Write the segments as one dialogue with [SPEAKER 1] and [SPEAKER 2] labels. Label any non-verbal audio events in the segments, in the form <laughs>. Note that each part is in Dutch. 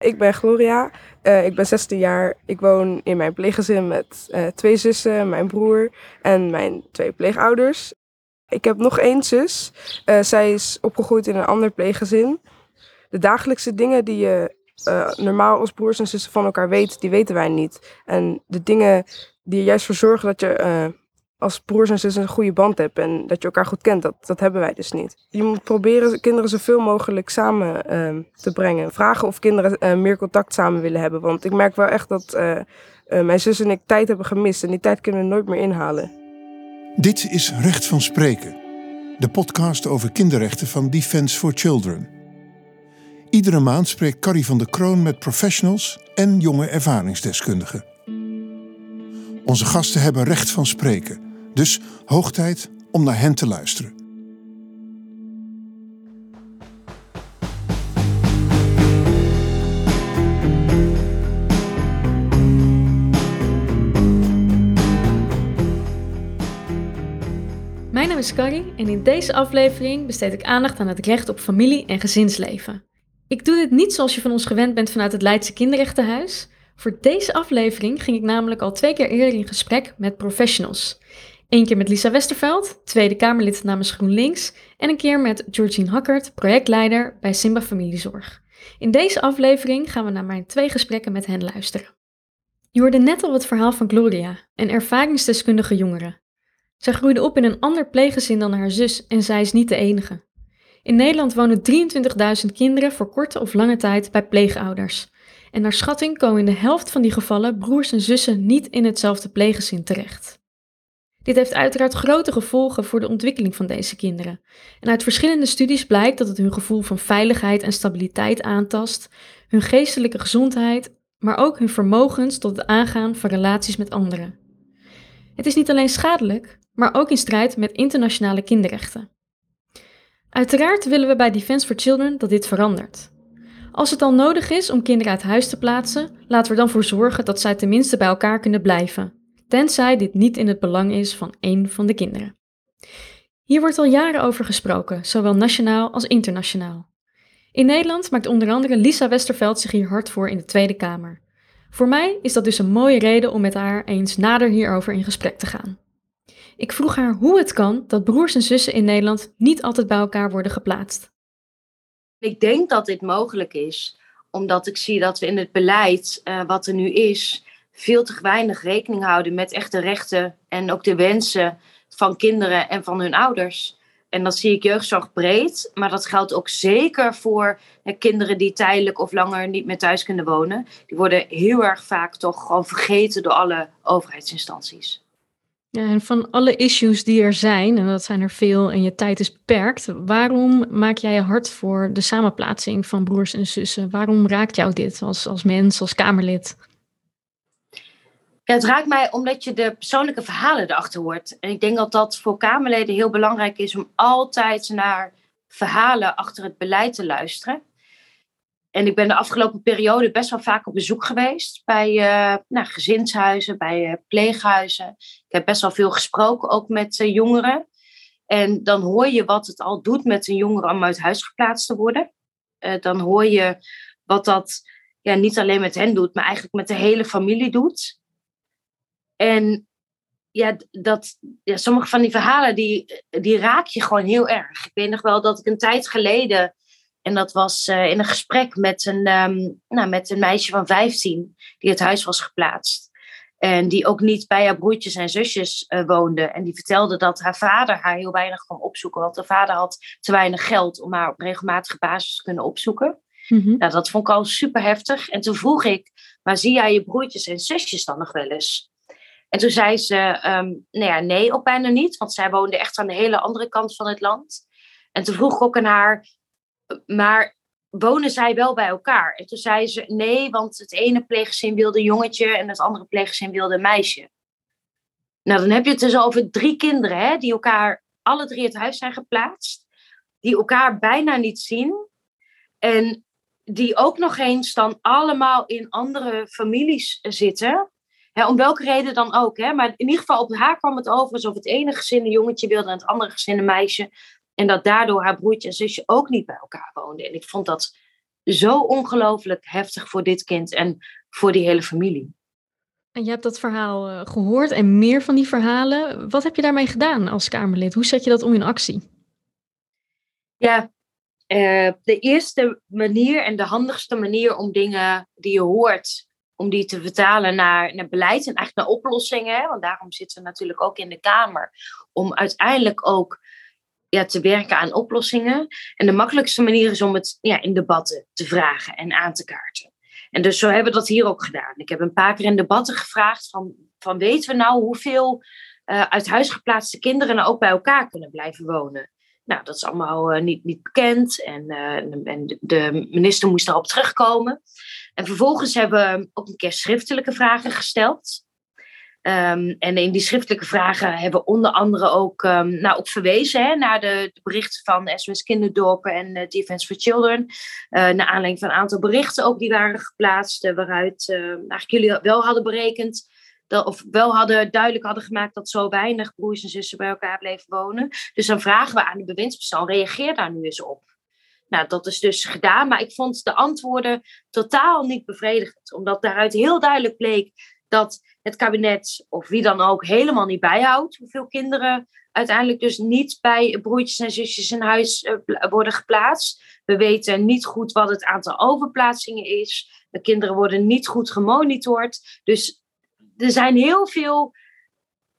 [SPEAKER 1] Ik ben Gloria, uh, ik ben 16 jaar. Ik woon in mijn pleeggezin met uh, twee zussen, mijn broer en mijn twee pleegouders. Ik heb nog één zus. Uh, zij is opgegroeid in een ander pleeggezin. De dagelijkse dingen die je normaal als broers en zussen van elkaar weet, die weten wij niet. En de dingen die er juist voor zorgen dat je als broers en zussen een goede band hebt en dat je elkaar goed kent. Dat, dat hebben wij dus niet. Je moet proberen kinderen zoveel mogelijk samen uh, te brengen. Vragen of kinderen uh, meer contact samen willen hebben. Want ik merk wel echt dat uh, mijn zus en ik tijd hebben gemist. En die tijd kunnen we nooit meer inhalen.
[SPEAKER 2] Dit is Recht van Spreken. De podcast over kinderrechten van Defence for Children. Iedere maand spreekt Carrie van der Kroon met professionals en jonge ervaringsdeskundigen. Onze gasten hebben recht van spreken dus hoog tijd om naar hen te luisteren.
[SPEAKER 3] Mijn naam is Carrie en in deze aflevering besteed ik aandacht aan het recht op familie- en gezinsleven. Ik doe dit niet zoals je van ons gewend bent vanuit het Leidse Kinderrechtenhuis. Voor deze aflevering ging ik namelijk al twee keer eerder in gesprek met professionals. Eén keer met Lisa Westerveld, Tweede Kamerlid namens GroenLinks, en een keer met Georgine Hakkert, projectleider bij Simba Familiezorg. In deze aflevering gaan we naar mijn twee gesprekken met hen luisteren. Je hoorde net al het verhaal van Gloria, een ervaringsdeskundige jongere. Zij groeide op in een ander pleeggezin dan haar zus en zij is niet de enige. In Nederland wonen 23.000 kinderen voor korte of lange tijd bij pleegouders. En naar schatting komen in de helft van die gevallen broers en zussen niet in hetzelfde pleeggezin terecht. Dit heeft uiteraard grote gevolgen voor de ontwikkeling van deze kinderen. En uit verschillende studies blijkt dat het hun gevoel van veiligheid en stabiliteit aantast, hun geestelijke gezondheid, maar ook hun vermogens tot het aangaan van relaties met anderen. Het is niet alleen schadelijk, maar ook in strijd met internationale kinderrechten. Uiteraard willen we bij Defense for Children dat dit verandert. Als het al nodig is om kinderen uit huis te plaatsen, laten we er dan voor zorgen dat zij tenminste bij elkaar kunnen blijven tenzij dit niet in het belang is van één van de kinderen. Hier wordt al jaren over gesproken, zowel nationaal als internationaal. In Nederland maakt onder andere Lisa Westerveld zich hier hard voor in de Tweede Kamer. Voor mij is dat dus een mooie reden om met haar eens nader hierover in gesprek te gaan. Ik vroeg haar hoe het kan dat broers en zussen in Nederland niet altijd bij elkaar worden geplaatst.
[SPEAKER 4] Ik denk dat dit mogelijk is, omdat ik zie dat we in het beleid uh, wat er nu is, veel te weinig rekening houden met echte rechten en ook de wensen van kinderen en van hun ouders. En dat zie ik jeugdzorg breed, maar dat geldt ook zeker voor kinderen die tijdelijk of langer niet meer thuis kunnen wonen. Die worden heel erg vaak toch gewoon vergeten door alle overheidsinstanties.
[SPEAKER 3] Ja, en van alle issues die er zijn, en dat zijn er veel en je tijd is beperkt, waarom maak jij je hart voor de samenplaatsing van broers en zussen? Waarom raakt jou dit als, als mens, als Kamerlid?
[SPEAKER 4] Ja, het raakt mij omdat je de persoonlijke verhalen erachter hoort. En ik denk dat dat voor Kamerleden heel belangrijk is om altijd naar verhalen achter het beleid te luisteren. En ik ben de afgelopen periode best wel vaak op bezoek geweest bij uh, nou, gezinshuizen, bij uh, pleeghuizen. Ik heb best wel veel gesproken, ook met uh, jongeren. En dan hoor je wat het al doet met een jongere om uit huis geplaatst te worden. dan hoor je wat dat ja, niet alleen met hen doet, maar eigenlijk met de hele familie doet. En ja, dat, ja, sommige van die verhalen, die, die raak je gewoon heel erg. Ik weet nog wel dat ik een tijd geleden, en dat was uh, in een gesprek met een, um, nou, met een meisje van 15, die het huis was geplaatst. En die ook niet bij haar broertjes en zusjes uh, woonde. En die vertelde dat haar vader haar heel weinig kwam opzoeken. Want haar vader had te weinig geld om haar op regelmatige basis te kunnen opzoeken. Mm-hmm. Nou, dat vond ik al super heftig. En toen vroeg ik, maar zie jij je broertjes en zusjes dan nog wel eens? En toen zei ze, um, nou ja, nee, ook bijna niet, want zij woonde echt aan de hele andere kant van het land. En toen vroeg ik ook aan haar, maar wonen zij wel bij elkaar? En toen zei ze, nee, want het ene pleeggezin wilde een jongetje en het andere pleeggezin wilde een meisje. Nou, dan heb je het dus over drie kinderen, hè, die elkaar alle drie het huis zijn geplaatst, die elkaar bijna niet zien. En die ook nog eens dan allemaal in andere families zitten om welke reden dan ook. Hè? Maar in ieder geval op haar kwam het over alsof het ene gezin een jongetje wilde en het andere gezin een meisje. En dat daardoor haar broertje en zusje ook niet bij elkaar woonden. En ik vond dat zo ongelooflijk heftig voor dit kind en voor die hele familie.
[SPEAKER 3] En je hebt dat verhaal uh, gehoord en meer van die verhalen. Wat heb je daarmee gedaan als Kamerlid? Hoe zet je dat om in actie?
[SPEAKER 4] Ja, uh, de eerste manier en de handigste manier om dingen die je hoort, om die te vertalen naar, naar beleid en eigenlijk naar oplossingen. Want daarom zitten we natuurlijk ook in de Kamer. Om uiteindelijk ook ja, te werken aan oplossingen. En de makkelijkste manier is om het ja, in debatten te vragen en aan te kaarten. En dus zo hebben we dat hier ook gedaan. Ik heb een paar keer in debatten gevraagd van, van weten we nou hoeveel uh, uit huis geplaatste kinderen nou ook bij elkaar kunnen blijven wonen. Nou, dat is allemaal uh, niet, niet bekend en, uh, en de minister moest daarop terugkomen. En vervolgens hebben we ook een keer schriftelijke vragen gesteld. Um, en in die schriftelijke vragen hebben we onder andere ook, um, nou, ook verwezen hè, naar de, berichten van SOS Kinderdorpen en uh, Defense for Children. Uh, naar aanleiding van een aantal berichten ook die waren geplaatst, waaruit eigenlijk jullie wel hadden berekend. Dat, of wel hadden, duidelijk hadden gemaakt dat zo weinig broers en zussen bij elkaar bleven wonen. Dus dan vragen we aan de bewindspersoon, reageer daar nu eens op. Nou, dat is dus gedaan, maar ik vond de antwoorden totaal niet bevredigend. Omdat daaruit heel duidelijk bleek dat het kabinet of wie dan ook helemaal niet bijhoudt hoeveel kinderen uiteindelijk dus niet bij broertjes en zusjes in huis uh, worden geplaatst. We weten niet goed wat het aantal overplaatsingen is. De kinderen worden niet goed gemonitord. Dus er zijn heel veel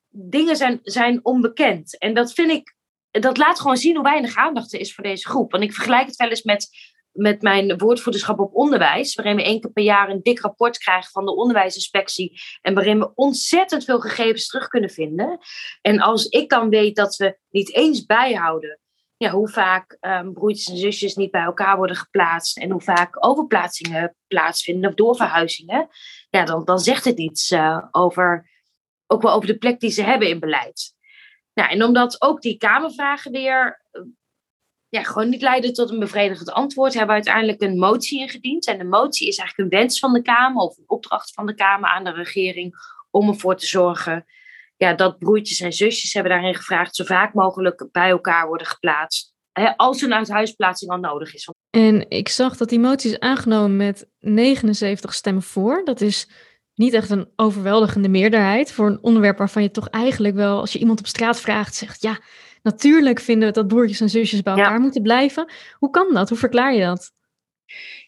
[SPEAKER 4] dingen zijn, zijn onbekend. En dat vind ik, dat laat gewoon zien hoe weinig aandacht er is voor deze groep. Want ik vergelijk het wel eens met met mijn woordvoerderschap op onderwijs, waarin we één keer per jaar een dik rapport krijgen van de onderwijsinspectie en waarin we ontzettend veel gegevens terug kunnen vinden. En als ik dan weet dat we niet eens bijhouden ja, hoe vaak um, broertjes en zusjes niet bij elkaar worden geplaatst en hoe vaak overplaatsingen plaatsvinden of doorverhuizingen, ja, dan, dan zegt het iets uh, over, ook wel over de plek die ze hebben in beleid. Nou, en omdat ook die Kamervragen weer ja, gewoon niet leiden tot een bevredigend antwoord, hebben we uiteindelijk een motie ingediend. En de motie is eigenlijk een wens van de Kamer of een opdracht van de Kamer aan de regering om ervoor te zorgen ja, dat broertjes en zusjes hebben daarin gevraagd zo vaak mogelijk bij elkaar worden geplaatst. Hè, als een uithuisplaatsing al nodig is.
[SPEAKER 3] En ik zag dat die motie is aangenomen met 79 stemmen voor. Dat is niet echt een overweldigende meerderheid voor een onderwerp waarvan je toch eigenlijk wel, als je iemand op straat vraagt, zegt ja, Natuurlijk vinden we dat broertjes en zusjes bij elkaar moeten blijven. Hoe kan dat? Hoe verklaar je dat?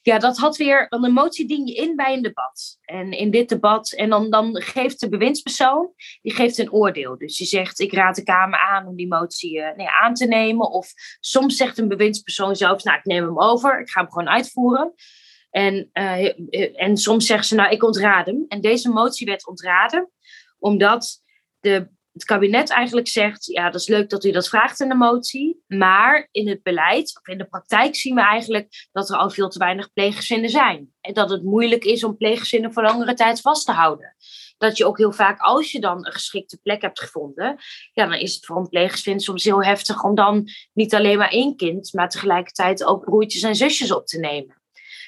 [SPEAKER 4] Ja, dat had weer, een emotie dien je in bij een debat. En in dit debat, en dan, dan geeft de bewindspersoon, die geeft een oordeel. Dus die zegt, ik raad de Kamer aan om die motie uh, nee, aan te nemen. Of soms zegt een bewindspersoon zelfs, nou, ik neem hem over, ik ga hem gewoon uitvoeren. En, uh, en soms zegt ze, nou, ik ontraad hem. En deze motie werd ontraden, omdat de het kabinet eigenlijk zegt, ja, dat is leuk dat u dat vraagt in de motie, maar in het beleid of in de praktijk zien we eigenlijk dat er al veel te weinig pleeggezinnen zijn. En dat het moeilijk is om pleeggezinnen voor langere tijd vast te houden. Dat je ook heel vaak, als je dan een geschikte plek hebt gevonden, ja, dan is het voor een pleeggezin soms heel heftig om dan niet alleen maar één kind, maar tegelijkertijd ook broertjes en zusjes op te nemen.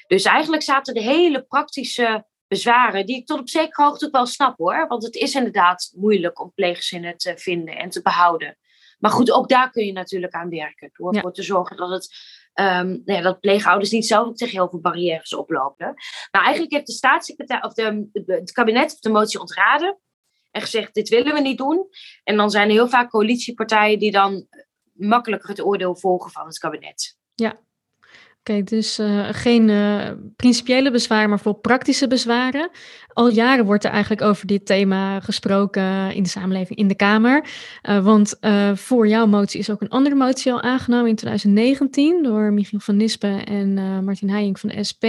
[SPEAKER 4] Dus eigenlijk zaten de hele praktische bezwaren, die ik tot op zekere hoogte ook wel snap hoor. Want het is inderdaad moeilijk om pleeggezinnen te vinden en te behouden. Maar goed, ook daar kun je natuurlijk aan werken. Door ervoor te zorgen dat, het, um, nou dat pleegouders niet zelf tegen heel veel barrières oplopen. Maar eigenlijk heeft de staatssecretaris of de, het kabinet de motie ontraden. En gezegd, dit willen we niet doen. En dan zijn er heel vaak coalitiepartijen die dan makkelijker het oordeel volgen van het kabinet.
[SPEAKER 3] Ja, Oké, dus uh, geen uh, principiële bezwaren, maar vooral praktische bezwaren. Al jaren wordt er eigenlijk over dit thema gesproken in de samenleving, in de Kamer. Uh, want voor jouw motie is ook een andere motie al aangenomen in 2019 door Michiel van Nispen en Martin Heijing van de SP.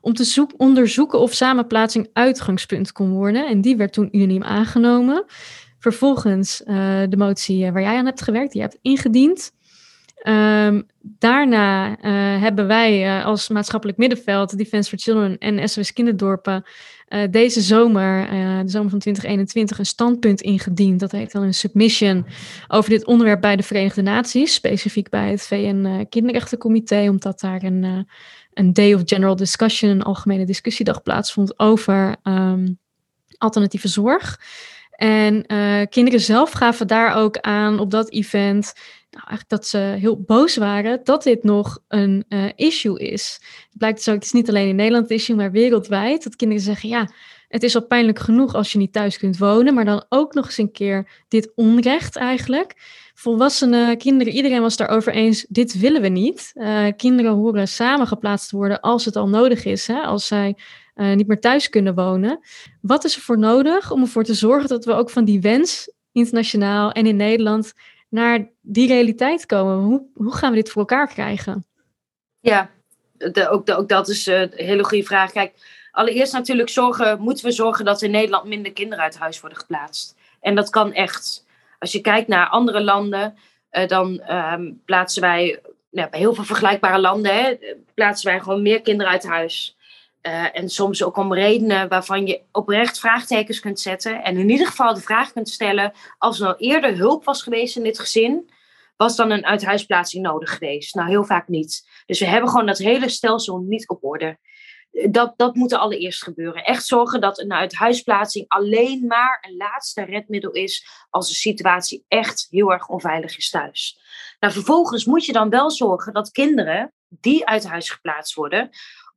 [SPEAKER 3] Om te zoek, onderzoeken of samenplaatsing uitgangspunt kon worden. En die werd toen unaniem aangenomen. Vervolgens de motie waar jij aan hebt gewerkt, die je hebt ingediend. Um, daarna uh, hebben wij uh, als maatschappelijk middenveld, Defense for Children en SOS Kinderdorpen, uh, deze zomer, de zomer van 2021, een standpunt ingediend. Dat heet dan een submission over dit onderwerp bij de Verenigde Naties, specifiek bij het VN Kinderrechtencomité, omdat daar een, een Day of General Discussion, een algemene discussiedag plaatsvond over um, alternatieve zorg. En kinderen zelf gaven daar ook aan op dat event nou, eigenlijk dat ze heel boos waren dat dit nog een uh, issue is. Het blijkt zo, het is niet alleen in Nederland een issue, maar wereldwijd. Dat kinderen zeggen, ja, het is al pijnlijk genoeg als je niet thuis kunt wonen, maar dan ook nog eens een keer dit onrecht eigenlijk. Volwassenen, kinderen, iedereen was daarover eens, dit willen we niet. Uh, kinderen horen samen geplaatst worden als het al nodig is, hè, als zij uh, niet meer thuis kunnen wonen. Wat is er voor nodig om ervoor te zorgen dat we ook van die wens, internationaal en in Nederland, naar die realiteit komen? Hoe, hoe gaan we dit voor elkaar krijgen?
[SPEAKER 4] Ja, ook, ook dat is een hele goede vraag. Kijk, allereerst natuurlijk zorgen, moeten we zorgen dat in Nederland minder kinderen uit huis worden geplaatst. En dat kan echt. Als je kijkt naar andere landen, uh, dan um, plaatsen wij, nou, bij heel veel vergelijkbare landen, hè, plaatsen wij gewoon meer kinderen uit huis. Uh, en soms ook om redenen waarvan je oprecht vraagtekens kunt zetten. En in ieder geval de vraag kunt stellen: als er nou eerder hulp was geweest in dit gezin, was dan een uithuisplaatsing nodig geweest? Nou, heel vaak niet. Dus we hebben gewoon dat hele stelsel niet op orde. Dat, dat moet er allereerst gebeuren. Echt zorgen dat een uithuisplaatsing alleen maar een laatste redmiddel is als de situatie echt heel erg onveilig is thuis. Nou, vervolgens moet je dan wel zorgen dat kinderen die uit huis geplaatst worden,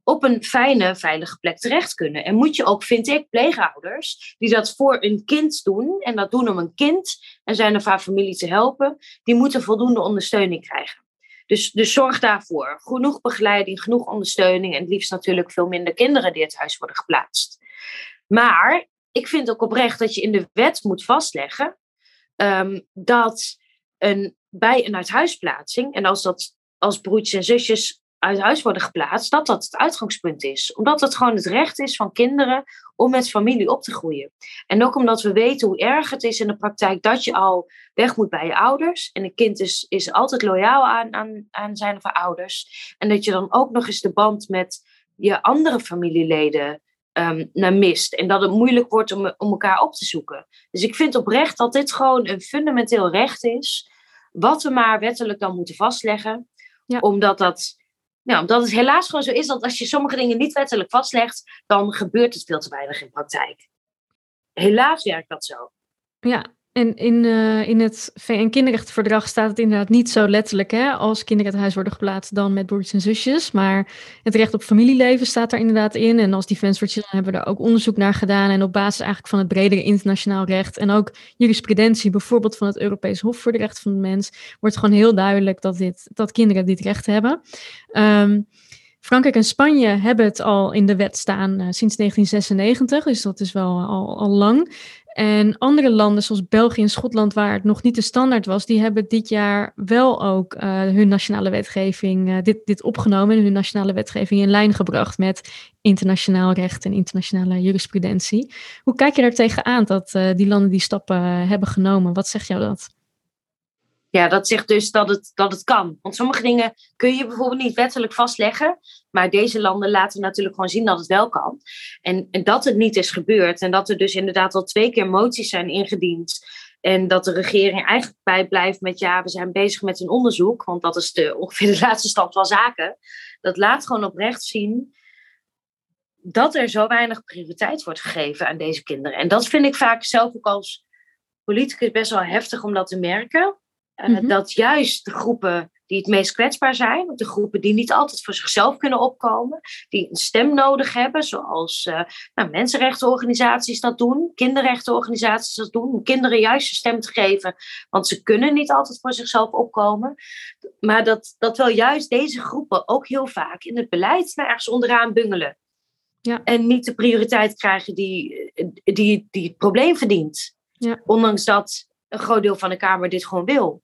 [SPEAKER 4] op een fijne, veilige plek terecht kunnen. En moet je ook, vind ik, pleegouders die dat voor een kind doen, en dat doen om een kind en zijn of haar familie te helpen, die moeten voldoende ondersteuning krijgen. Dus, dus zorg daarvoor. Genoeg begeleiding, genoeg ondersteuning en het liefst natuurlijk veel minder kinderen die het huis worden geplaatst. Maar ik vind ook oprecht dat je in de wet moet vastleggen um, dat een, bij een uithuisplaatsing, en als dat als broertjes en zusjes uit huis worden geplaatst, dat dat het uitgangspunt is. Omdat het gewoon het recht is van kinderen om met familie op te groeien. En ook omdat we weten hoe erg het is in de praktijk dat je al weg moet bij je ouders. En een kind is, is altijd loyaal aan, aan, aan zijn of haar ouders. En dat je dan ook nog eens de band met je andere familieleden um, naar mist. En dat het moeilijk wordt om, om elkaar op te zoeken. Dus ik vind oprecht dat dit gewoon een fundamenteel recht is. Wat we maar wettelijk dan moeten vastleggen. Ja. Omdat dat nou, omdat het helaas gewoon zo is dat als je sommige dingen niet wettelijk vastlegt, dan gebeurt het veel te weinig in praktijk. Helaas werkt dat zo.
[SPEAKER 3] Ja, en in, uh, in het VN-kinderrechtenverdrag staat het inderdaad niet zo letterlijk. Hè? Als kinderen uit huis worden geplaatst, dan met broertjes en zusjes. Maar het recht op familieleven staat er inderdaad in. En als Defense for Children hebben we daar ook onderzoek naar gedaan. En op basis eigenlijk van het bredere internationaal recht en ook jurisprudentie, bijvoorbeeld van het Europees Hof voor de Rechten van de Mens, wordt gewoon heel duidelijk dat, dit, dat kinderen dit recht hebben. Um, Frankrijk en Spanje hebben het al in de wet staan uh, sinds 1996, dus dat is wel al, al lang. En andere landen zoals België en Schotland, waar het nog niet de standaard was, die hebben dit jaar wel ook uh, hun nationale wetgeving, uh, dit, dit opgenomen en hun nationale wetgeving in lijn gebracht met internationaal recht en internationale jurisprudentie. Hoe kijk je daar tegenaan dat uh, die landen die stappen hebben genomen? Wat zegt jou dat?
[SPEAKER 4] Ja, dat zegt dus dat het, dat het kan. Want sommige dingen kun je bijvoorbeeld niet wettelijk vastleggen. Maar deze landen laten natuurlijk gewoon zien dat het wel kan. En, en dat het niet is gebeurd. En dat er dus inderdaad al twee keer moties zijn ingediend. En dat de regering eigenlijk bij blijft met ja, we zijn bezig met een onderzoek. Want dat is de, <laughs> ongeveer de laatste stap van zaken. Dat laat gewoon oprecht zien dat er zo weinig prioriteit wordt gegeven aan deze kinderen. En dat vind ik vaak zelf ook als politicus best wel heftig om dat te merken. Uh, mm-hmm. Dat juist de groepen die het meest kwetsbaar zijn, de groepen die niet altijd voor zichzelf kunnen opkomen, die een stem nodig hebben, zoals uh, nou, mensenrechtenorganisaties dat doen, kinderrechtenorganisaties dat doen, om kinderen juist een stem te geven, want ze kunnen niet altijd voor zichzelf opkomen. Maar dat, dat wel juist deze groepen ook heel vaak in het beleid naar ergens onderaan bungelen. Ja. En niet de prioriteit krijgen die, die, die het probleem verdient. Ja. Ondanks dat een groot deel van de Kamer dit gewoon wil.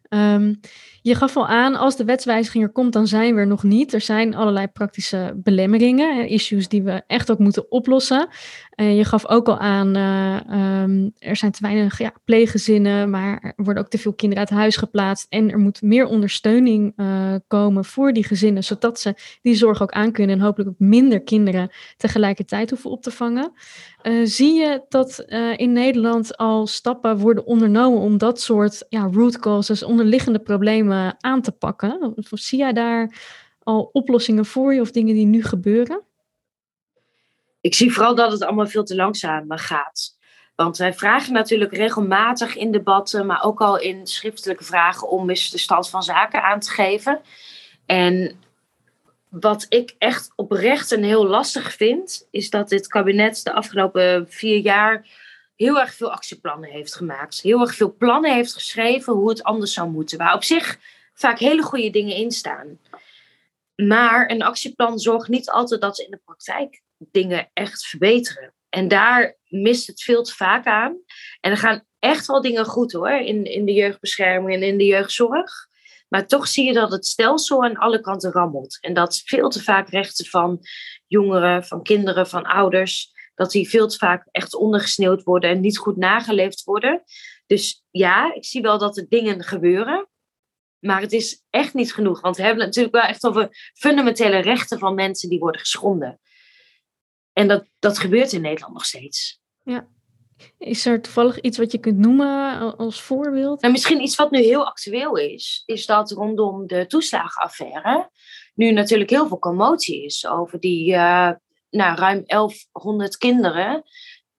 [SPEAKER 3] Um, je gaf al aan, als de wetswijziging er komt, dan zijn we er nog niet. Er zijn allerlei praktische belemmeringen, issues die we echt ook moeten oplossen. Je gaf ook al aan, uh, um, er zijn te weinig ja, pleeggezinnen, maar er worden ook te veel kinderen uit huis geplaatst. En er moet meer ondersteuning uh, komen voor die gezinnen, zodat ze die zorg ook aan kunnen en hopelijk ook minder kinderen tegelijkertijd hoeven op te vangen. zie je dat in Nederland al stappen worden ondernomen om dat soort ja, root causes, onderliggende problemen aan te pakken? Zie jij daar al oplossingen voor je of dingen die nu gebeuren?
[SPEAKER 4] Ik zie vooral dat het allemaal veel te langzaam gaat. Want wij vragen natuurlijk regelmatig in debatten, maar ook al in schriftelijke vragen om de stand van zaken aan te geven. En wat ik echt oprecht en heel lastig vind, is dat dit kabinet de afgelopen vier jaar heel erg veel actieplannen heeft gemaakt. Heel erg veel plannen heeft geschreven hoe het anders zou moeten. Waar op zich vaak hele goede dingen in staan. Maar een actieplan zorgt niet altijd dat ze in de praktijk dingen echt verbeteren. En daar mist het veel te vaak aan. En er gaan echt wel dingen goed hoor, in, in de jeugdbescherming en in de jeugdzorg. Maar toch zie je dat het stelsel aan alle kanten rammelt. En dat veel te vaak rechten van jongeren, van kinderen, van ouders, dat die veel te vaak echt ondergesneeuwd worden en niet goed nageleefd worden. Dus ja, ik zie wel dat er dingen gebeuren. Maar het is echt niet genoeg. Want we hebben het natuurlijk wel echt over fundamentele rechten van mensen die worden geschonden. En dat, dat gebeurt in Nederland nog steeds.
[SPEAKER 3] Ja. Is er toevallig iets wat je kunt noemen als voorbeeld?
[SPEAKER 4] Nou, misschien iets wat nu heel actueel is, is dat rondom de toeslagenaffaire nu natuurlijk heel veel commotie is over die uh, nou, ruim 1100 kinderen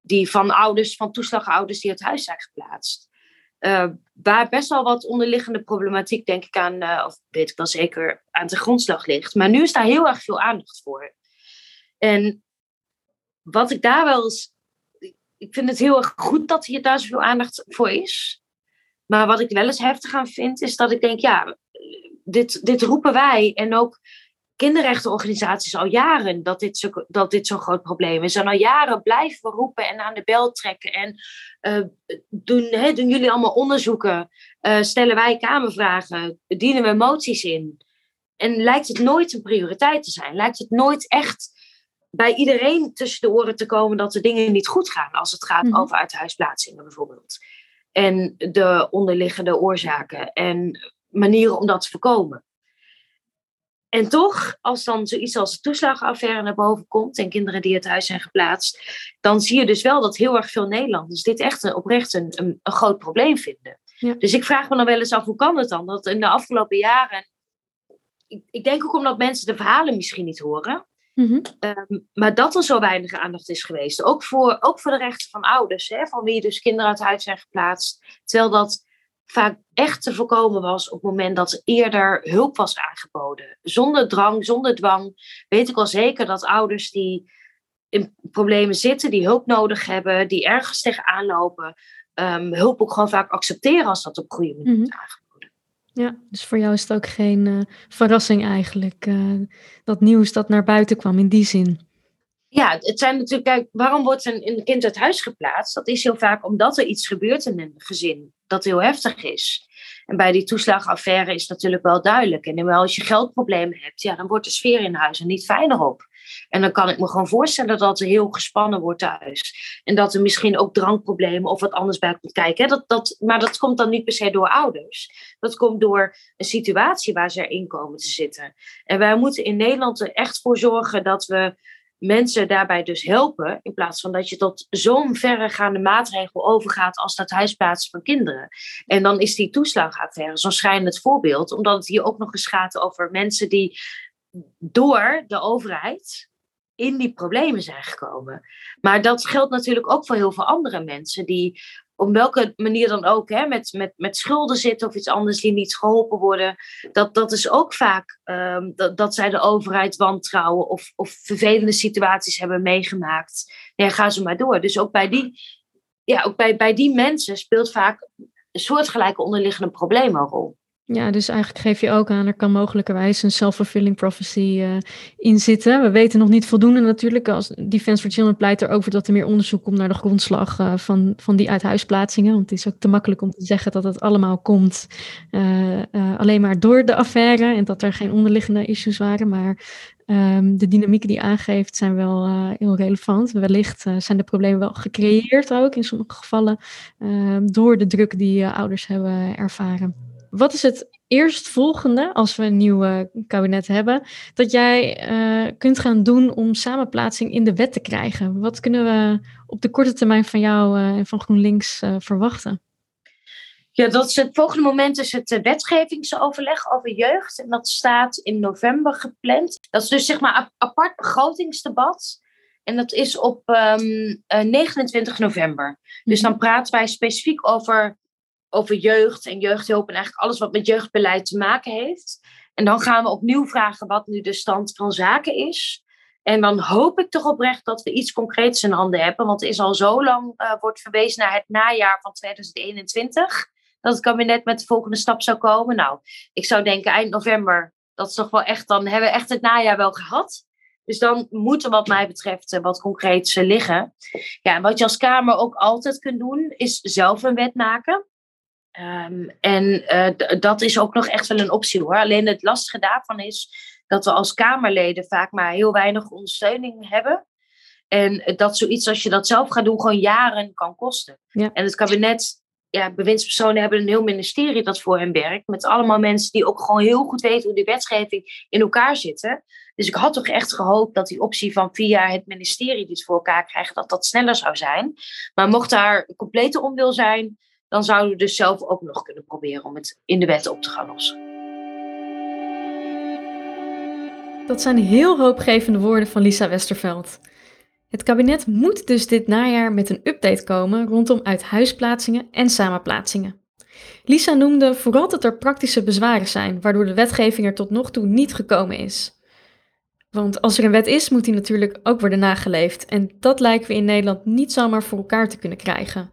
[SPEAKER 4] die van ouders, van toeslagenouders die uit huis zijn geplaatst. Uh, waar best wel wat onderliggende problematiek, denk ik aan, uh, of weet ik wel zeker, aan de grondslag ligt. Maar nu is daar heel erg veel aandacht voor. En wat ik daar wel eens. Ik vind het heel erg goed dat hier daar zoveel aandacht voor is. Maar wat ik wel eens heftig aan vind, is dat ik denk, ja, dit, dit roepen wij en ook kinderrechtenorganisaties al jaren dat dit, zo, dat dit zo'n groot probleem is. En al jaren blijven we roepen en aan de bel trekken. En uh, doen, hè, doen jullie allemaal onderzoeken? Uh, stellen wij kamervragen? Dienen we moties in? En lijkt het nooit een prioriteit te zijn? Lijkt het nooit echt bij iedereen tussen de oren te komen dat de dingen niet goed gaan als het gaat mm -hmm. over uithuisplaatsingen bijvoorbeeld. En de onderliggende oorzaken en manieren om dat te voorkomen. En toch, als dan zoiets als de toeslagenaffaire naar boven komt en kinderen die uit huis zijn geplaatst, dan zie je dus wel dat heel erg veel Nederlanders dit echt een, oprecht een, een, een groot probleem vinden. Ja. Dus ik vraag me dan wel eens af, hoe kan het dan? Dat in de afgelopen jaren, ik, ik denk ook omdat mensen de verhalen misschien niet horen, Mm -hmm. um, maar dat er zo weinig aandacht is geweest. Ook voor, ook voor de rechten van ouders, hè, van wie dus kinderen uit huis zijn geplaatst. Terwijl dat vaak echt te voorkomen was op het moment dat er eerder hulp was aangeboden. Zonder drang, zonder dwang, weet ik wel zeker dat ouders die in problemen zitten, die hulp nodig hebben, die ergens tegenaan lopen, um, hulp ook gewoon vaak accepteren als dat op goede manier mm -hmm. aangeboden.
[SPEAKER 3] Ja, dus voor jou is het ook geen uh, verrassing eigenlijk, uh, dat nieuws dat naar buiten kwam in die zin.
[SPEAKER 4] Ja, het zijn natuurlijk, kijk, waarom wordt een, een kind uit huis geplaatst? Dat is heel vaak omdat er iets gebeurt in een gezin dat heel heftig is. En bij die toeslagaffaire is natuurlijk wel duidelijk. En als je geldproblemen hebt, ja, dan wordt de sfeer in huis er niet fijner op. En dan kan ik me gewoon voorstellen dat er heel gespannen wordt thuis. En dat er misschien ook drankproblemen of wat anders bij komt kijken. Dat, dat, maar dat komt dan niet per se door ouders. Dat komt door een situatie waar ze erin komen te zitten. En wij moeten in Nederland er echt voor zorgen dat we mensen daarbij dus helpen. In plaats van dat je tot zo'n verregaande maatregel overgaat als dat huisplaatsen van kinderen. En dan is die toeslagaffaire zo'n schrijnend voorbeeld. Omdat het hier ook nog eens gaat over mensen die door de overheid in die problemen zijn gekomen. Maar dat geldt natuurlijk ook voor heel veel andere mensen die op welke manier dan ook, hè, met, met, met schulden zitten of iets anders die niet geholpen worden. Dat, dat is ook vaak um, dat, dat zij de overheid wantrouwen of, of vervelende situaties hebben meegemaakt. Ja, ga ze maar door. Dus ook bij die, ja, ook bij, bij die mensen speelt vaak een soortgelijke onderliggende probleem een rol.
[SPEAKER 3] Ja, dus eigenlijk geef je ook aan, er kan mogelijkerwijs een self-fulfilling prophecy uh, in zitten. We weten nog niet voldoende natuurlijk. Als Defense for Children pleit er over dat er meer onderzoek komt naar de grondslag uh, van, van die uithuisplaatsingen. Want het is ook te makkelijk om te zeggen dat het allemaal komt uh, alleen maar door de affaire en dat er geen onderliggende issues waren. Maar um, de dynamieken die aangeeft zijn wel heel relevant. Wellicht zijn de problemen wel gecreëerd ook in sommige gevallen ehm, door de druk die ouders hebben ervaren. Wat is het eerstvolgende, als we een nieuw uh, kabinet hebben, dat jij uh, kunt gaan doen om samenplaatsing in de wet te krijgen? Wat kunnen we op de korte termijn van jou uh, en van GroenLinks verwachten?
[SPEAKER 4] Ja, dat is het volgende moment is het wetgevingsoverleg over jeugd. En dat staat in november gepland. Dat is dus zeg maar een apart begrotingsdebat. En dat is op um, uh, 29 november. Dus dan praten wij specifiek over, over jeugd en jeugdhulp en eigenlijk alles wat met jeugdbeleid te maken heeft. En dan gaan we opnieuw vragen wat nu de stand van zaken is. En dan hoop ik toch oprecht dat we iets concreets in handen hebben. Want er is al zo lang uh, wordt verwezen naar het najaar van 2021. Dat het kabinet met de volgende stap zou komen. Nou, ik zou denken eind november. Dat is toch wel echt, dan hebben we echt het najaar wel gehad. Dus dan moet er wat mij betreft wat concreets liggen. Ja, en wat je als Kamer ook altijd kunt doen, is zelf een wet maken. Um, en uh, dat is ook nog echt wel een optie hoor. Alleen het lastige daarvan is dat we als Kamerleden vaak maar heel weinig ondersteuning hebben. En dat zoiets als je dat zelf gaat doen gewoon jaren kan kosten. Ja. En het kabinet, ja, bewindspersonen hebben een heel ministerie dat voor hen werkt. Met allemaal mensen die ook gewoon heel goed weten hoe die wetgeving in elkaar zitten. Dus ik had toch echt gehoopt dat die optie van via het ministerie dit voor elkaar krijgt, dat dat sneller zou zijn. Maar mocht daar complete onwil zijn, dan zouden we dus zelf ook nog kunnen proberen om het in de wet op te gaan lossen.
[SPEAKER 3] Dat zijn heel hoopgevende woorden van Lisa Westerveld. Het kabinet moet dus dit najaar met een update komen rondom uithuisplaatsingen en samenplaatsingen. Lisa noemde vooral dat er praktische bezwaren zijn, waardoor de wetgeving er tot nog toe niet gekomen is. Want als er een wet is, moet die natuurlijk ook worden nageleefd. En dat lijken we in Nederland niet zomaar voor elkaar te kunnen krijgen.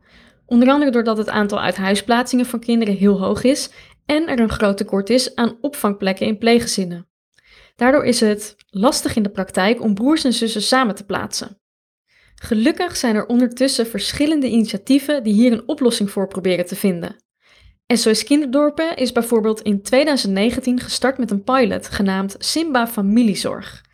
[SPEAKER 3] Onder andere doordat het aantal uithuisplaatsingen van kinderen heel hoog is en er een groot tekort is aan opvangplekken in pleeggezinnen. Daardoor is het lastig in de praktijk om broers en zussen samen te plaatsen. Gelukkig zijn er ondertussen verschillende initiatieven die hier een oplossing voor proberen te vinden. SOS Kinderdorpen is bijvoorbeeld in 2019 gestart met een pilot genaamd Simba Familiezorg.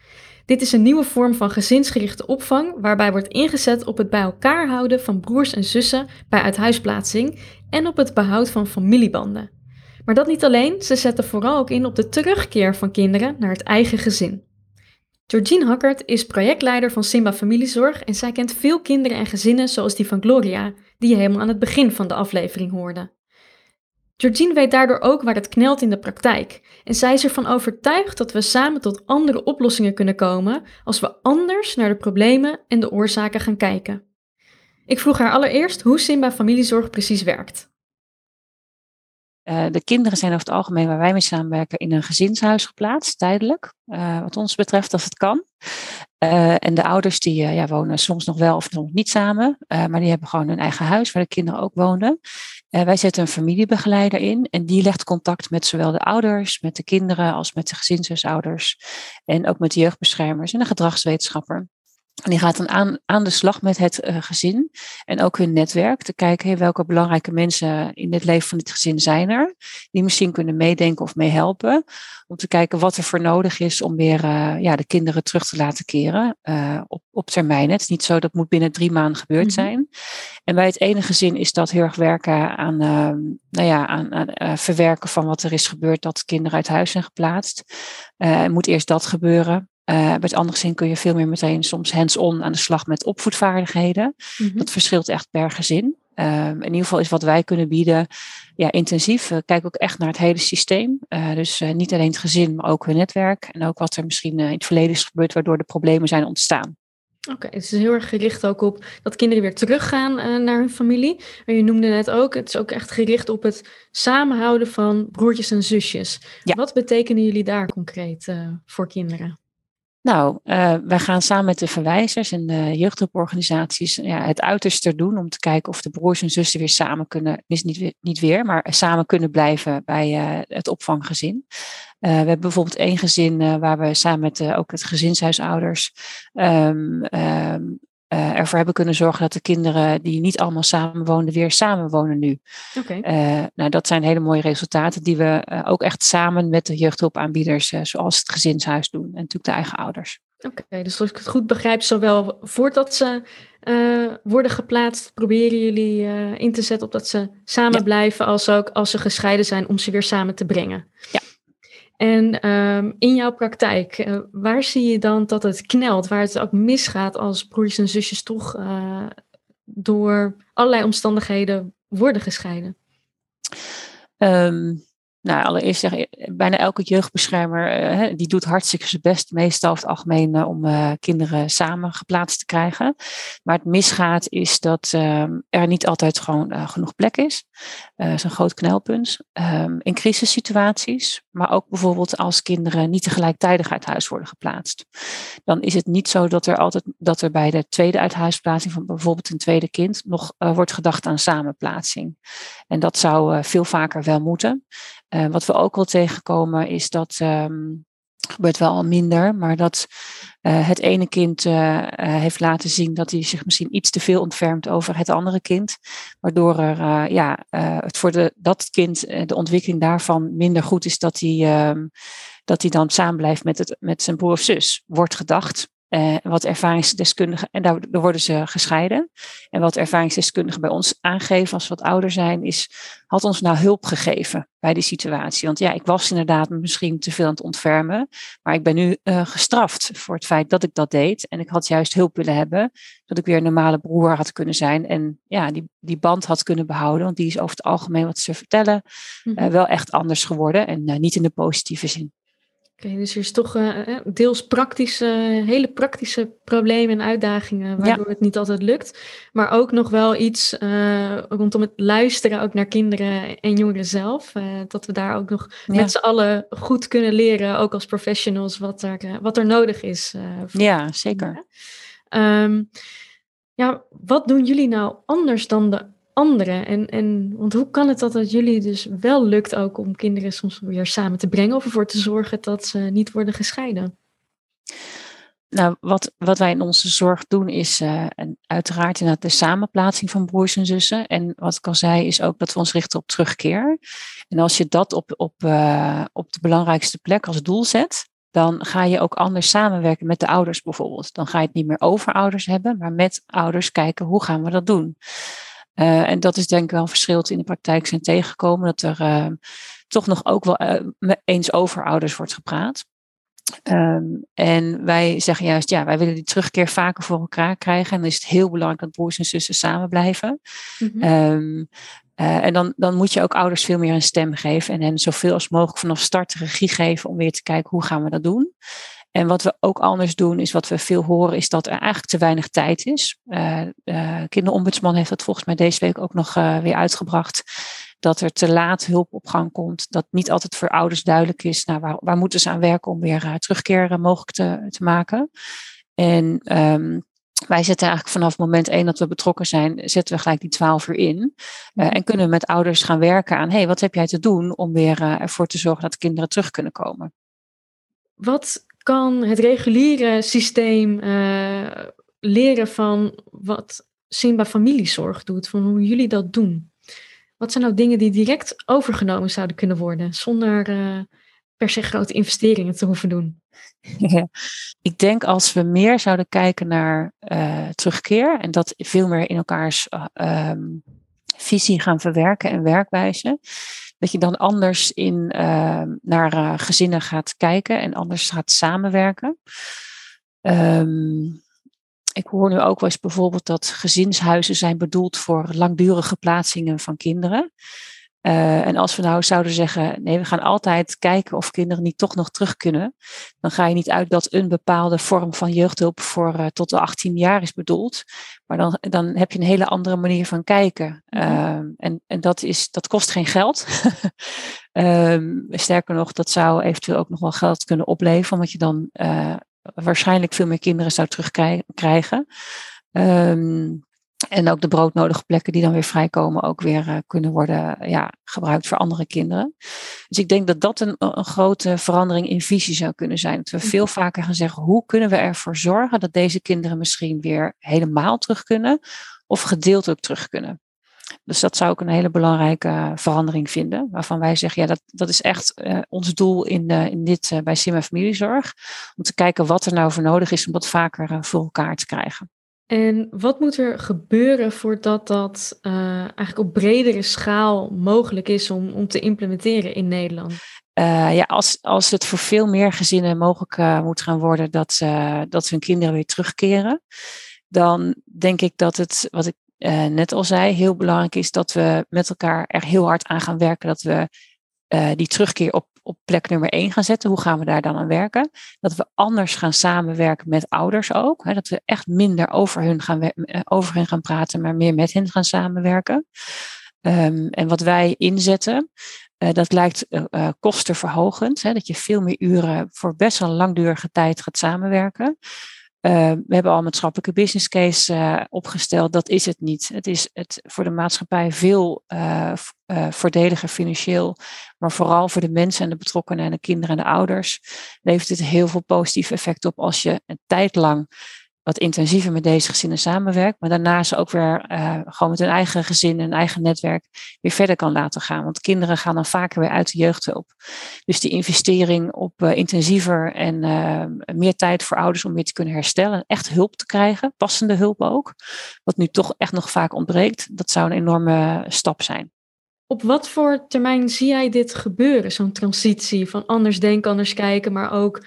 [SPEAKER 3] Dit is een nieuwe vorm van gezinsgerichte opvang waarbij wordt ingezet op het bij elkaar houden van broers en zussen bij uithuisplaatsing en op het behoud van familiebanden. Maar dat niet alleen, ze zetten vooral ook in op de terugkeer van kinderen naar het eigen gezin. Georgine Hakkert is projectleider van Simba Familiezorg en zij kent veel kinderen en gezinnen zoals die van Gloria, die je helemaal aan het begin van de aflevering hoorde. Georgine weet daardoor ook waar het knelt in de praktijk en zij is ervan overtuigd dat we samen tot andere oplossingen kunnen komen als we anders naar de problemen en de oorzaken gaan kijken. Ik vroeg haar allereerst hoe Simba Familiezorg precies werkt.
[SPEAKER 5] Uh, de kinderen zijn over het algemeen waar wij mee samenwerken in een gezinshuis geplaatst, tijdelijk. Uh, wat ons betreft, als het kan. Uh, en de ouders die ja, wonen soms nog wel of nog niet samen. maar die hebben gewoon een eigen huis waar de kinderen ook wonen. wij zetten een familiebegeleider in. En die legt contact met zowel de ouders, met de kinderen als met de gezinshuisouders. En ook met de jeugdbeschermers en de gedragswetenschapper. En die gaat dan aan, aan de slag met het uh, gezin en ook hun netwerk. Te kijken hey, welke belangrijke mensen in het leven van dit gezin zijn er. Die misschien kunnen meedenken of meehelpen. Om te kijken wat er voor nodig is om weer uh, ja, de kinderen terug te laten keren uh, op, op termijn. Het is niet zo dat moet binnen drie maanden gebeurd mm -hmm. zijn. En bij het ene gezin is dat heel erg werken aan, nou ja, aan, aan verwerken van wat er is gebeurd. Dat kinderen uit huis zijn geplaatst. moet eerst dat gebeuren. Uh, bij het andere gezin kun je veel meer meteen soms hands-on aan de slag met opvoedvaardigheden. Mm -hmm. Dat verschilt echt per gezin. Um, in ieder geval is wat wij kunnen bieden ja, intensief. We kijken ook echt naar het hele systeem. Uh, dus uh, niet alleen het gezin, maar ook hun netwerk. En ook wat er misschien in het verleden is gebeurd waardoor de problemen zijn ontstaan.
[SPEAKER 3] Oké, okay, het is heel erg gericht ook op dat kinderen weer teruggaan uh, naar hun familie. Maar je noemde net ook, het is ook echt gericht op het samenhouden van broertjes en zusjes. Ja. Wat betekenen jullie daar concreet voor kinderen?
[SPEAKER 5] Nou, uh, wij gaan samen met de verwijzers en de jeugdhulporganisaties ja, het uiterste doen om te kijken of de broers en zussen weer samen kunnen, niet, niet weer, maar samen kunnen blijven bij uh, het opvanggezin. We hebben bijvoorbeeld één gezin waar we samen met ook het gezinshuisouders um, um, uh, ervoor hebben kunnen zorgen dat de kinderen die niet allemaal samenwoonden, weer samenwonen nu.
[SPEAKER 3] Okay.
[SPEAKER 5] Uh, nou, dat zijn hele mooie resultaten die we uh, ook echt samen met de jeugdhulpaanbieders, zoals het gezinshuis doen en natuurlijk de eigen ouders.
[SPEAKER 3] Oké, okay, dus als ik het goed begrijp, zowel voordat ze worden geplaatst, proberen jullie in te zetten op dat ze samen ja. blijven, als ook als ze gescheiden zijn, om ze weer samen te brengen.
[SPEAKER 5] Ja.
[SPEAKER 3] En um, in jouw praktijk, uh, waar zie je dan dat het knelt, waar het ook misgaat als broers en zusjes toch uh, door allerlei omstandigheden worden gescheiden?
[SPEAKER 5] Um, nou, allereerst zeg ik, bijna elke jeugdbeschermer uh, die doet hartstikke zijn best, meestal over het algemeen, uh, om kinderen samen geplaatst te krijgen. Maar het misgaat is dat ehm, er niet altijd gewoon genoeg plek is. dat is een groot knelpunt. Um, in crisissituaties, maar ook bijvoorbeeld als kinderen niet tegelijkertijd uit huis worden geplaatst. Dan is het niet zo dat er altijd dat er bij de tweede uithuisplaatsing van bijvoorbeeld een tweede kind nog wordt gedacht aan samenplaatsing. En dat zou veel vaker wel moeten. Uh, wat we ook wel tegenkomen is dat, um, gebeurt wel al minder, maar dat uh, het ene kind uh, heeft laten zien dat hij zich misschien iets te veel ontfermt over het andere kind. Waardoor er ja, het voor de, dat kind, de ontwikkeling daarvan minder goed is dat hij, um, dat hij dan samen blijft met, het, met zijn broer of zus, wordt gedacht. Uh, wat ervaringsdeskundigen, en daar, daar, worden ze gescheiden. En wat ervaringsdeskundigen bij ons aangeven als we wat ouder zijn, is: had ons nou hulp gegeven bij die situatie? Want ja, ik was inderdaad misschien te veel aan het ontfermen, maar ik ben nu uh, gestraft voor het feit dat ik dat deed. En ik had juist hulp willen hebben, dat ik weer een normale broer had kunnen zijn en ja, die, die band had kunnen behouden. Want die is over het algemeen wat ze vertellen uh, wel echt anders geworden en niet in de positieve zin.
[SPEAKER 3] Oké, okay, dus er is toch uh, deels praktische, hele praktische problemen en uitdagingen waardoor ja. het niet altijd lukt. Maar ook nog wel iets uh, rondom het luisteren ook naar kinderen en jongeren zelf. dat we daar ook nog ja. met z'n allen goed kunnen leren, ook als professionals, wat er, wat er nodig is.
[SPEAKER 5] ja, zeker.
[SPEAKER 3] Um, ja, wat doen jullie nou anders dan de anderen? En, en, want hoe kan het dat het jullie dus wel lukt ook om kinderen soms weer samen te brengen of ervoor te zorgen dat ze niet worden gescheiden?
[SPEAKER 5] Nou, wat, wat wij in onze zorg doen is uh, uiteraard inderdaad de samenplaatsing van broers en zussen. En wat ik al zei is ook dat we ons richten op terugkeer. En als je dat op, op, uh, op de belangrijkste plek als doel zet, dan ga je ook anders samenwerken met de ouders bijvoorbeeld. Dan ga je het niet meer over ouders hebben, maar met ouders kijken hoe gaan we dat doen. Uh, en dat is denk ik wel een verschil in de praktijk zijn tegengekomen. Dat er uh, toch nog ook wel uh, eens over ouders wordt gepraat. Um, en wij zeggen juist, ja, wij willen die terugkeer vaker voor elkaar krijgen. En dan is het heel belangrijk dat broers en zussen samen blijven. Mm -hmm. um, en dan, dan moet je ook ouders veel meer een stem geven. En hen zoveel als mogelijk vanaf start regie geven om weer te kijken hoe gaan we dat doen. En wat we ook anders doen, is wat we veel horen, is dat er eigenlijk te weinig tijd is. Uh, uh, kinderombudsman heeft dat volgens mij deze week ook nog uh, weer uitgebracht. Dat er te laat hulp op gang komt. Dat niet altijd voor ouders duidelijk is, nou, waar, waar moeten ze aan werken om weer terugkeer mogelijk te, te maken. En um, wij zetten eigenlijk vanaf moment één dat we betrokken zijn, zetten we gelijk die twaalf uur in. Uh, en kunnen we met ouders gaan werken aan, hey, wat heb jij te doen om weer uh, ervoor te zorgen dat kinderen terug kunnen komen.
[SPEAKER 3] Wat kan het reguliere systeem uh, leren van wat Simba familiezorg doet, van hoe jullie dat doen? Wat zijn nou dingen die direct overgenomen zouden kunnen worden, zonder uh, per se grote investeringen te hoeven doen?
[SPEAKER 5] Ik denk als we meer zouden kijken naar uh, terugkeer en dat veel meer in elkaars um, visie gaan verwerken en werkwijze, dat je dan anders in, uh, naar uh, gezinnen gaat kijken en anders gaat samenwerken. Um, ik hoor nu ook wel eens bijvoorbeeld dat gezinshuizen zijn bedoeld voor langdurige plaatsingen van kinderen. Uh, en als we nou zouden zeggen, nee, we gaan altijd kijken of kinderen niet toch nog terug kunnen, dan ga je niet uit dat een bepaalde vorm van jeugdhulp voor uh, tot de 18 jaar is bedoeld. Maar dan, dan heb je een hele andere manier van kijken. -hmm. uh, en en dat, is, dat kost geen geld. um, <laughs> sterker nog, dat zou eventueel ook nog wel geld kunnen opleveren, omdat je dan uh, waarschijnlijk veel meer kinderen zou terugkrijgen. Um, en ook de broodnodige plekken die dan weer vrijkomen, ook weer uh, kunnen worden ja, gebruikt voor andere kinderen. Dus ik denk dat dat een, een grote verandering in visie zou kunnen zijn. Dat we veel vaker gaan zeggen, hoe kunnen we ervoor zorgen dat deze kinderen misschien weer helemaal terug kunnen of gedeeltelijk terug kunnen. Dus dat zou ik een hele belangrijke verandering vinden. Waarvan wij zeggen, ja, dat, dat is echt uh, ons doel in, uh, in dit bij Sim en Familiezorg. Om te kijken wat er nou voor nodig is om dat vaker voor elkaar te krijgen.
[SPEAKER 3] En wat moet er gebeuren voordat dat uh, eigenlijk op bredere schaal mogelijk is om, om te implementeren in Nederland?
[SPEAKER 5] Uh, ja, als, als het voor veel meer gezinnen mogelijk uh, moet gaan worden dat, dat hun kinderen weer terugkeren, dan denk ik dat het, wat ik net al zei, heel belangrijk is dat we met elkaar er heel hard aan gaan werken. Dat we uh, die terugkeer op, op plek nummer één gaan zetten. Hoe gaan we daar dan aan werken? Dat we anders gaan samenwerken met ouders ook. Hè, dat we echt minder over hun, gaan, over hen gaan praten, maar meer met hen gaan samenwerken. Um, en wat wij inzetten, uh, dat lijkt kostenverhogend. Hè, dat je veel meer uren voor best wel langdurige tijd gaat samenwerken. Uh, we hebben al een maatschappelijke business case uh, opgesteld. Dat is het niet. Het is het voor de maatschappij veel uh, voordeliger financieel. Maar vooral voor de mensen en de betrokkenen en de kinderen en de ouders levert het heel veel positieve effect op als je een tijd lang wat intensiever met deze gezinnen samenwerkt, maar daarna ze ook weer uh, gewoon met hun eigen gezin en eigen netwerk weer verder kan laten gaan. Want kinderen gaan dan vaker weer uit de jeugdhulp. Dus die investering op uh, intensiever en uh, meer tijd voor ouders om weer te kunnen herstellen, echt hulp te krijgen, passende hulp ook, wat nu toch echt nog vaak ontbreekt, dat zou een enorme stap zijn.
[SPEAKER 3] Op wat voor termijn zie jij dit gebeuren, zo'n transitie van anders denken, anders kijken, maar ook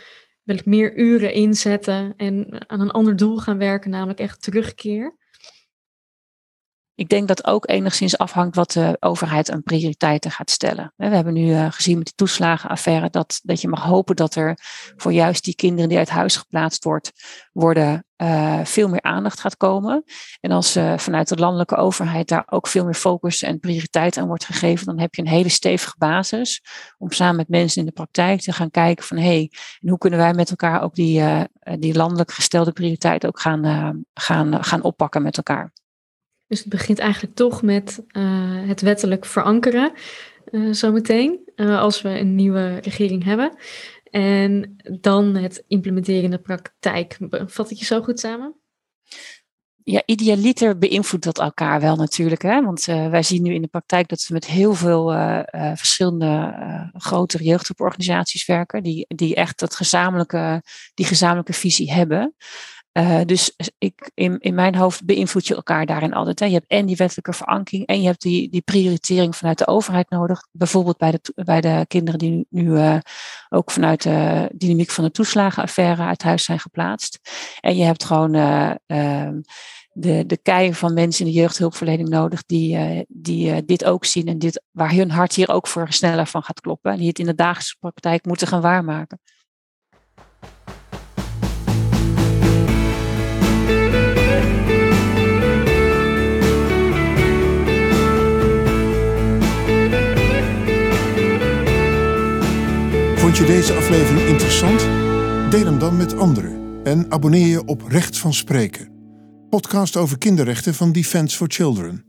[SPEAKER 3] wil ik meer uren inzetten en aan een ander doel gaan werken, namelijk echt terugkeer?
[SPEAKER 5] Ik denk dat ook enigszins afhangt wat de overheid aan prioriteiten gaat stellen. We hebben nu uh, gezien met die toeslagenaffaire dat, dat je mag hopen dat er voor juist die kinderen die uit huis geplaatst wordt, worden, uh, veel meer aandacht gaat komen. En als uh, vanuit de landelijke overheid daar ook veel meer focus en prioriteit aan wordt gegeven, dan heb je een hele stevige basis om samen met mensen in de praktijk te gaan kijken van hé, hey, hoe kunnen wij met elkaar ook die, die landelijk gestelde prioriteit ook gaan, gaan, gaan oppakken met elkaar.
[SPEAKER 3] Dus het begint eigenlijk toch met uh, het wettelijk verankeren, uh, zometeen, uh, als we een nieuwe regering hebben. En dan het implementeren in de praktijk. Vat ik je zo goed samen?
[SPEAKER 5] Ja, idealiter beïnvloedt dat elkaar wel natuurlijk. Hè? Want wij zien nu in de praktijk dat we met heel veel verschillende grotere jeugdhulporganisaties werken. Die, die echt dat gezamenlijke, die gezamenlijke visie hebben. Uh, dus ik, in, in mijn hoofd beïnvloed je elkaar daarin altijd. Hè. Je hebt en die wettelijke verankering en je hebt die, die prioritering vanuit de overheid nodig. Bijvoorbeeld bij de, bij de kinderen die nu uh, ook vanuit de dynamiek van de toeslagenaffaire uit huis zijn geplaatst. En je hebt gewoon uh, de, de kei van mensen in de jeugdhulpverlening nodig die, die dit ook zien en dit, waar hun hart hier ook voor sneller van gaat kloppen. En die het in de dagelijkse praktijk moeten gaan waarmaken.
[SPEAKER 2] Je deze aflevering interessant? Deel hem dan met anderen en abonneer je op Recht van Spreken, podcast over kinderrechten van Defence for Children.